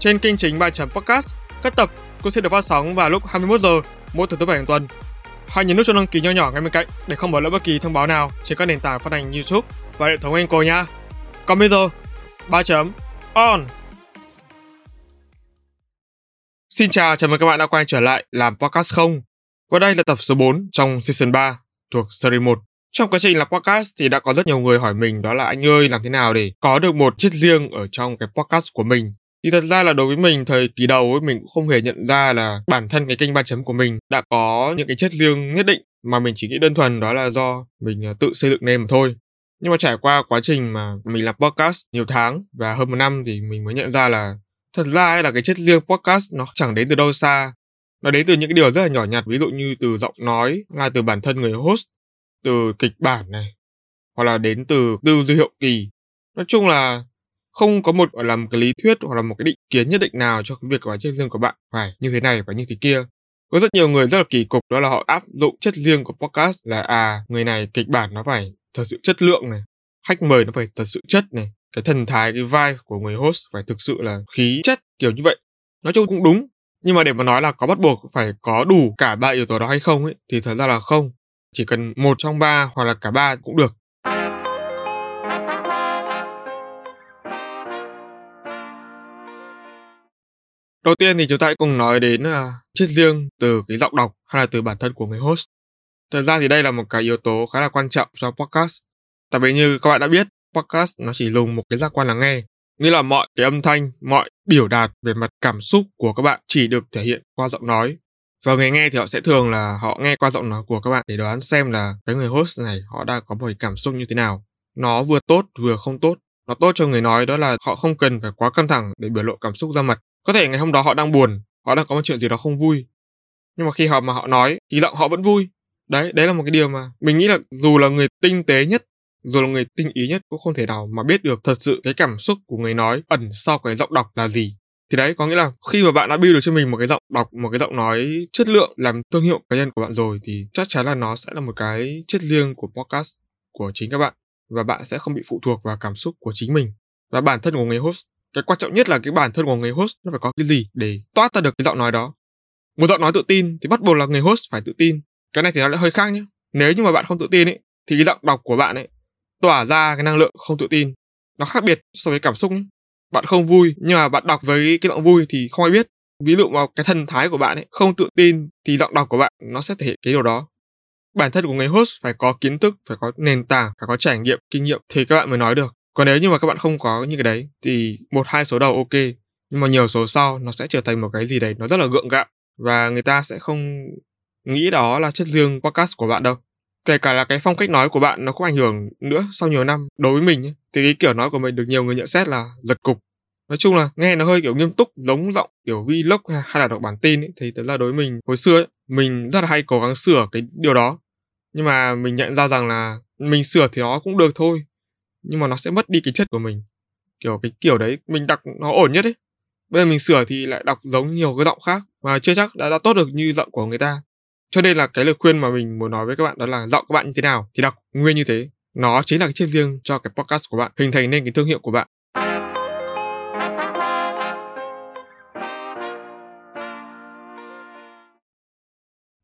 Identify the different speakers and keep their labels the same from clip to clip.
Speaker 1: trên kênh chính bài chấm podcast, các tập cũng sẽ được phát sóng vào lúc 21 giờ mỗi thứ tư bảy hàng tuần. Hãy nhấn nút cho đăng ký nhỏ nhỏ ngay bên cạnh để không bỏ lỡ bất kỳ thông báo nào trên các nền tảng phát hành YouTube và hệ thống Anchor nha. Còn bây giờ, ba chấm on. Xin chào, chào mừng các bạn đã quay trở lại làm podcast không. Và đây là tập số 4 trong season 3 thuộc series 1. Trong quá trình làm podcast thì đã có rất nhiều người hỏi mình đó là anh ơi làm thế nào để có được một chiếc riêng ở trong cái podcast của mình thì thật ra là đối với mình, thời kỳ đầu ấy, mình cũng không hề nhận ra là bản thân cái kênh ba chấm của mình đã có những cái chất riêng nhất định, mà mình chỉ nghĩ đơn thuần đó là do mình à, tự xây dựng nên mà thôi. Nhưng mà trải qua quá trình mà mình làm podcast nhiều tháng và hơn một năm thì mình mới nhận ra là thật ra ấy là cái chất riêng podcast nó chẳng đến từ đâu xa. Nó đến từ những cái điều rất là nhỏ nhặt, ví dụ như từ giọng nói, là từ bản thân người host, từ kịch bản này, hoặc là đến từ tư duy hiệu kỳ. Nói chung là không có một, gọi là, một cái lý thuyết hoặc là một cái định kiến nhất định nào cho cái việc của chất riêng của bạn phải như thế này và như thế kia. Có rất nhiều người rất là kỳ cục, đó là họ áp dụng chất riêng của podcast là à người này kịch bản nó phải thật sự chất lượng này, khách mời nó phải thật sự chất này, cái thần thái, cái vai của người host phải thực sự là khí chất, kiểu như vậy. Nói chung cũng đúng, nhưng mà để mà nói là có bắt buộc phải có đủ cả ba yếu tố đó hay không ấy, thì thật ra là không. Chỉ cần một trong ba hoặc là cả ba cũng được. Đầu tiên thì chúng ta hãy cùng nói đến à, uh, chất riêng từ cái giọng đọc hay là từ bản thân của người host. Thật ra thì đây là một cái yếu tố khá là quan trọng cho podcast. Tại vì như các bạn đã biết, podcast nó chỉ dùng một cái giác quan lắng nghe. Nghĩa là mọi cái âm thanh, mọi biểu đạt về mặt cảm xúc của các bạn chỉ được thể hiện qua giọng nói. Và người nghe thì họ sẽ thường là họ nghe qua giọng nói của các bạn để đoán xem là cái người host này họ đang có một cảm xúc như thế nào. Nó vừa tốt vừa không tốt. Nó tốt cho người nói đó là họ không cần phải quá căng thẳng để biểu lộ cảm xúc ra mặt có thể ngày hôm đó họ đang buồn, họ đang có một chuyện gì đó không vui. Nhưng mà khi họ mà họ nói thì giọng họ vẫn vui. Đấy, đấy là một cái điều mà mình nghĩ là dù là người tinh tế nhất, dù là người tinh ý nhất cũng không thể nào mà biết được thật sự cái cảm xúc của người nói ẩn sau cái giọng đọc là gì. Thì đấy có nghĩa là khi mà bạn đã build được cho mình một cái giọng đọc, một cái giọng nói chất lượng làm thương hiệu cá nhân của bạn rồi thì chắc chắn là nó sẽ là một cái chất riêng của podcast của chính các bạn và bạn sẽ không bị phụ thuộc vào cảm xúc của chính mình và bản thân của người host cái quan trọng nhất là cái bản thân của người host nó phải có cái gì để toát ra được cái giọng nói đó. Một giọng nói tự tin thì bắt buộc là người host phải tự tin. Cái này thì nó lại hơi khác nhé nếu như mà bạn không tự tin ấy, thì cái giọng đọc của bạn ấy tỏa ra cái năng lượng không tự tin. Nó khác biệt so với cảm xúc ấy. bạn không vui nhưng mà bạn đọc với cái giọng vui thì không ai biết. Ví dụ mà cái thần thái của bạn ấy không tự tin thì giọng đọc của bạn nó sẽ thể hiện cái điều đó. Bản thân của người host phải có kiến thức, phải có nền tảng, phải có trải nghiệm, kinh nghiệm thì các bạn mới nói được còn nếu như mà các bạn không có những cái đấy thì một hai số đầu ok nhưng mà nhiều số sau nó sẽ trở thành một cái gì đấy nó rất là gượng gạo và người ta sẽ không nghĩ đó là chất riêng podcast của bạn đâu. Kể cả là cái phong cách nói của bạn nó có ảnh hưởng nữa sau nhiều năm đối với mình thì cái kiểu nói của mình được nhiều người nhận xét là giật cục. Nói chung là nghe nó hơi kiểu nghiêm túc giống giọng kiểu vlog hay là đọc bản tin ấy, thì thật ra đối với mình hồi xưa ấy, mình rất là hay cố gắng sửa cái điều đó. Nhưng mà mình nhận ra rằng là mình sửa thì nó cũng được thôi nhưng mà nó sẽ mất đi cái chất của mình. Kiểu cái kiểu đấy mình đọc nó ổn nhất ấy. Bây giờ mình sửa thì lại đọc giống nhiều cái giọng khác mà chưa chắc đã, đã tốt được như giọng của người ta. Cho nên là cái lời khuyên mà mình muốn nói với các bạn đó là giọng các bạn như thế nào thì đọc nguyên như thế. Nó chính là cái chất riêng cho cái podcast của bạn hình thành nên cái thương hiệu của bạn.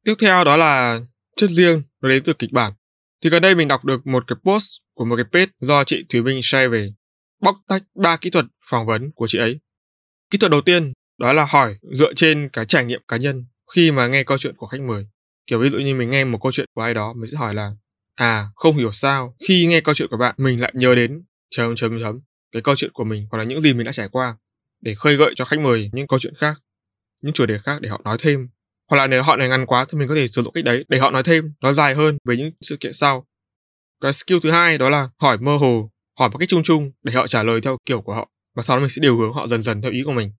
Speaker 1: Tiếp theo đó là chất riêng nó đến từ kịch bản. Thì gần đây mình đọc được một cái post của một cái page do chị Thúy Minh share về bóc tách ba kỹ thuật phỏng vấn của chị ấy. Kỹ thuật đầu tiên đó là hỏi dựa trên cái trải nghiệm cá nhân khi mà nghe câu chuyện của khách mời. Kiểu ví dụ như mình nghe một câu chuyện của ai đó, mình sẽ hỏi là à không hiểu sao khi nghe câu chuyện của bạn mình lại nhớ đến chấm chấm chấm cái câu chuyện của mình hoặc là những gì mình đã trải qua để khơi gợi cho khách mời những câu chuyện khác, những chủ đề khác để họ nói thêm hoặc là nếu họ này ngắn quá thì mình có thể sử dụng cách đấy để họ nói thêm nói dài hơn về những sự kiện sau cái skill thứ hai đó là hỏi mơ hồ hỏi một cách chung chung để họ trả lời theo kiểu của họ và sau đó mình sẽ điều hướng họ dần dần theo ý của mình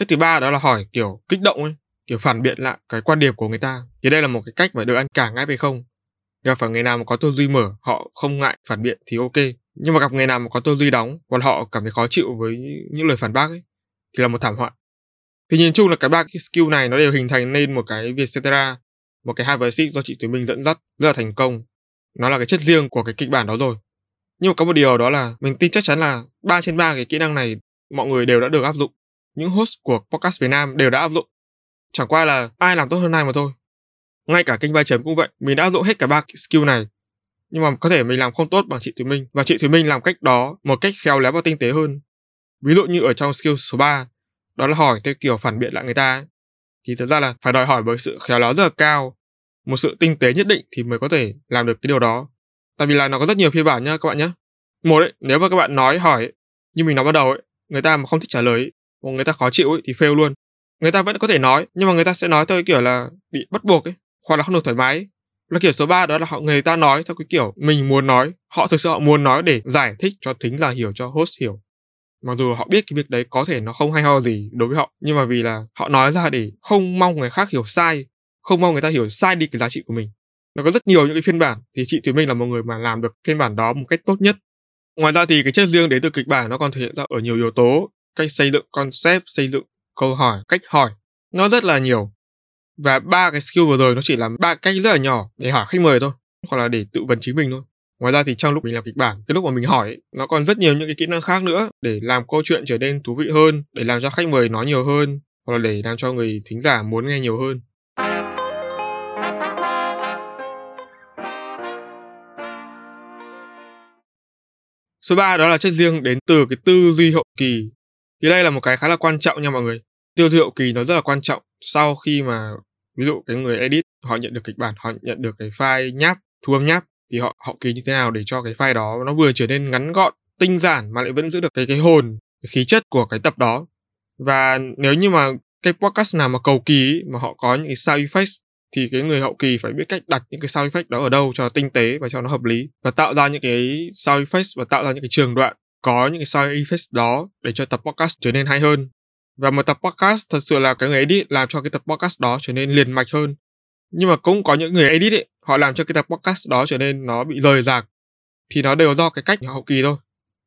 Speaker 1: Cách thứ ba đó là hỏi kiểu kích động ấy, kiểu phản biện lại cái quan điểm của người ta. Thì đây là một cái cách mà được ăn cả ngay về không. Gặp phải người nào mà có tư duy mở, họ không ngại phản biện thì ok. Nhưng mà gặp người nào mà có tư duy đóng, còn họ cảm thấy khó chịu với những lời phản bác ấy, thì là một thảm họa. Thì nhìn chung là cái ba cái skill này nó đều hình thành nên một cái Vietcetera, một cái Harvard do chị Thúy Minh dẫn dắt rất là thành công. Nó là cái chất riêng của cái kịch bản đó rồi. Nhưng mà có một điều đó là mình tin chắc chắn là 3 trên 3 cái kỹ năng này mọi người đều đã được áp dụng. Những host của podcast Việt Nam đều đã áp dụng. Chẳng qua là ai làm tốt hơn ai mà thôi. Ngay cả kênh ba chấm cũng vậy, mình đã áp dụng hết cả ba skill này. Nhưng mà có thể mình làm không tốt bằng chị thủy Minh và chị thủy Minh làm cách đó một cách khéo léo và tinh tế hơn. Ví dụ như ở trong skill số 3, đó là hỏi theo kiểu phản biện lại người ta thì thật ra là phải đòi hỏi với sự khéo léo rất là cao một sự tinh tế nhất định thì mới có thể làm được cái điều đó. Tại vì là nó có rất nhiều phiên bản nhá các bạn nhé một ấy nếu mà các bạn nói hỏi ấy, như mình nói ban đầu ấy người ta mà không thích trả lời ấy, hoặc người ta khó chịu ấy thì fail luôn. Người ta vẫn có thể nói nhưng mà người ta sẽ nói theo cái kiểu là bị bắt buộc ấy hoặc là không được thoải mái ấy. là kiểu số 3 đó là họ người ta nói theo cái kiểu mình muốn nói họ thực sự họ muốn nói để giải thích cho thính giả hiểu cho host hiểu. Mặc dù họ biết cái việc đấy có thể nó không hay ho gì đối với họ nhưng mà vì là họ nói ra để không mong người khác hiểu sai không mong người ta hiểu sai đi cái giá trị của mình. Nó có rất nhiều những cái phiên bản thì chị Thùy Minh là một người mà làm được phiên bản đó một cách tốt nhất. Ngoài ra thì cái chất riêng đến từ kịch bản nó còn thể hiện ra ở nhiều yếu tố, cách xây dựng concept, xây dựng câu hỏi, cách hỏi. Nó rất là nhiều. Và ba cái skill vừa rồi nó chỉ là ba cách rất là nhỏ để hỏi khách mời thôi, hoặc là để tự vấn chính mình thôi. Ngoài ra thì trong lúc mình làm kịch bản, cái lúc mà mình hỏi nó còn rất nhiều những cái kỹ năng khác nữa để làm câu chuyện trở nên thú vị hơn, để làm cho khách mời nói nhiều hơn, hoặc là để làm cho người thính giả muốn nghe nhiều hơn. Số 3 đó là chất riêng đến từ cái tư duy hậu kỳ. Thì đây là một cái khá là quan trọng nha mọi người. Tư duy hậu kỳ nó rất là quan trọng sau khi mà ví dụ cái người edit họ nhận được kịch bản, họ nhận được cái file nháp, thu âm nháp thì họ hậu kỳ như thế nào để cho cái file đó nó vừa trở nên ngắn gọn, tinh giản mà lại vẫn giữ được cái cái hồn, cái khí chất của cái tập đó. Và nếu như mà cái podcast nào mà cầu kỳ mà họ có những cái sound effects thì cái người hậu kỳ phải biết cách đặt những cái sound effect đó ở đâu cho tinh tế và cho nó hợp lý và tạo ra những cái sound effect và tạo ra những cái trường đoạn có những cái sound effects đó để cho tập podcast trở nên hay hơn. Và một tập podcast thật sự là cái người edit làm cho cái tập podcast đó trở nên liền mạch hơn. Nhưng mà cũng có những người edit ấy, họ làm cho cái tập podcast đó trở nên nó bị rời rạc. Thì nó đều do cái cách hậu kỳ thôi.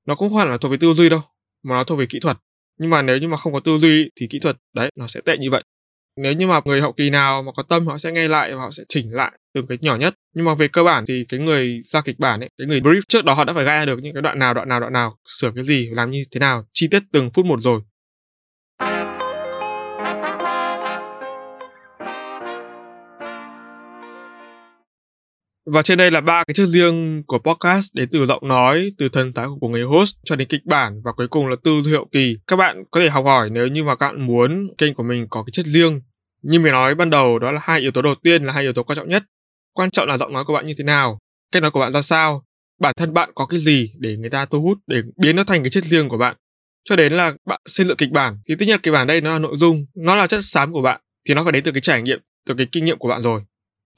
Speaker 1: Nó cũng không hẳn là thuộc về tư duy đâu, mà nó thuộc về kỹ thuật. Nhưng mà nếu như mà không có tư duy thì kỹ thuật, đấy, nó sẽ tệ như vậy nếu như mà người hậu kỳ nào mà có tâm, họ sẽ nghe lại và họ sẽ chỉnh lại từng cái nhỏ nhất. Nhưng mà về cơ bản thì cái người ra kịch bản ấy, cái người brief trước đó họ đã phải gai ra được những cái đoạn nào đoạn nào đoạn nào, sửa cái gì, làm như thế nào, chi tiết từng phút một rồi. Và trên đây là ba cái chất riêng của podcast đến từ giọng nói, từ thần thái của người host cho đến kịch bản và cuối cùng là tư hiệu kỳ. Các bạn có thể học hỏi nếu như mà các bạn muốn kênh của mình có cái chất riêng. Như mình nói ban đầu đó là hai yếu tố đầu tiên là hai yếu tố quan trọng nhất. Quan trọng là giọng nói của bạn như thế nào, cách nói của bạn ra sao, bản thân bạn có cái gì để người ta thu hút để biến nó thành cái chất riêng của bạn. Cho đến là bạn xây dựng kịch bản thì tất nhiên kịch bản đây nó là nội dung, nó là chất xám của bạn thì nó phải đến từ cái trải nghiệm, từ cái kinh nghiệm của bạn rồi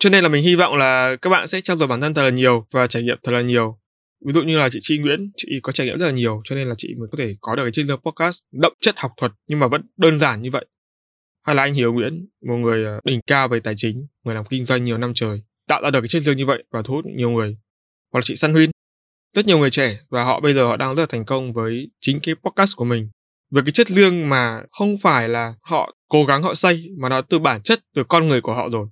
Speaker 1: cho nên là mình hy vọng là các bạn sẽ trao dồi bản thân thật là nhiều và trải nghiệm thật là nhiều. Ví dụ như là chị Chi Nguyễn, chị có trải nghiệm rất là nhiều, cho nên là chị mới có thể có được cái chương trình podcast đậm chất học thuật nhưng mà vẫn đơn giản như vậy. Hay là anh Hiếu Nguyễn, một người ờ, đỉnh cao về tài chính, người làm kinh doanh nhiều năm trời, tạo ra được cái chất riêng như vậy và thu hút nhiều người. Hoặc là chị San Huyên, rất nhiều người trẻ và họ bây giờ họ đang rất là thành công với chính cái podcast của mình. Với cái chất riêng mà không phải là họ cố gắng họ xây mà nó từ bản chất, từ con người của họ rồi.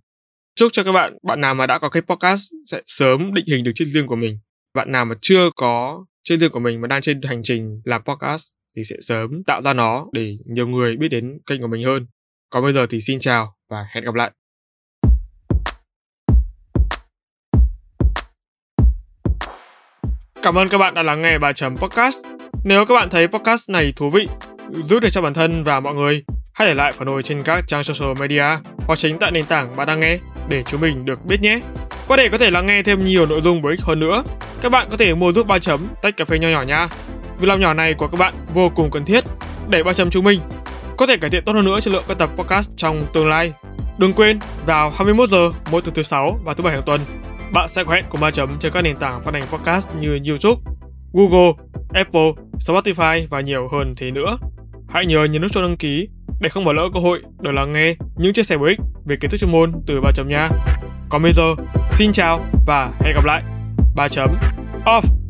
Speaker 1: Chúc cho các bạn, bạn nào mà đã có cái podcast sẽ sớm định hình được chất riêng của mình. Bạn nào mà chưa có chất riêng của mình mà đang trên hành trình làm podcast thì sẽ sớm tạo ra nó để nhiều người biết đến kênh của mình hơn. Còn bây giờ thì xin chào và hẹn gặp lại. Cảm ơn các bạn đã lắng nghe bài chấm podcast. Nếu các bạn thấy podcast này thú vị, giúp được cho bản thân và mọi người, hãy để lại phản hồi trên các trang social media hoặc chính tại nền tảng bạn đang nghe để chúng mình được biết nhé. Và để có thể lắng nghe thêm nhiều nội dung bổ ích hơn nữa, các bạn có thể mua giúp ba chấm tách cà phê nho nhỏ nha. Việc làm nhỏ này của các bạn vô cùng cần thiết để ba chấm chúng mình có thể cải thiện tốt hơn nữa chất lượng các tập podcast trong tương lai. Đừng quên, vào 21 giờ mỗi tuần thứ sáu và thứ bảy hàng tuần, bạn sẽ có hẹn cùng ba chấm trên các nền tảng phát hành podcast như YouTube, Google, Apple, Spotify và nhiều hơn thế nữa. Hãy nhớ nhấn nút cho đăng ký để không bỏ lỡ cơ hội được lắng nghe những chia sẻ bổ ích về kiến thức chuyên môn từ ba chấm nha. Còn bây giờ, xin chào và hẹn gặp lại. 3 chấm off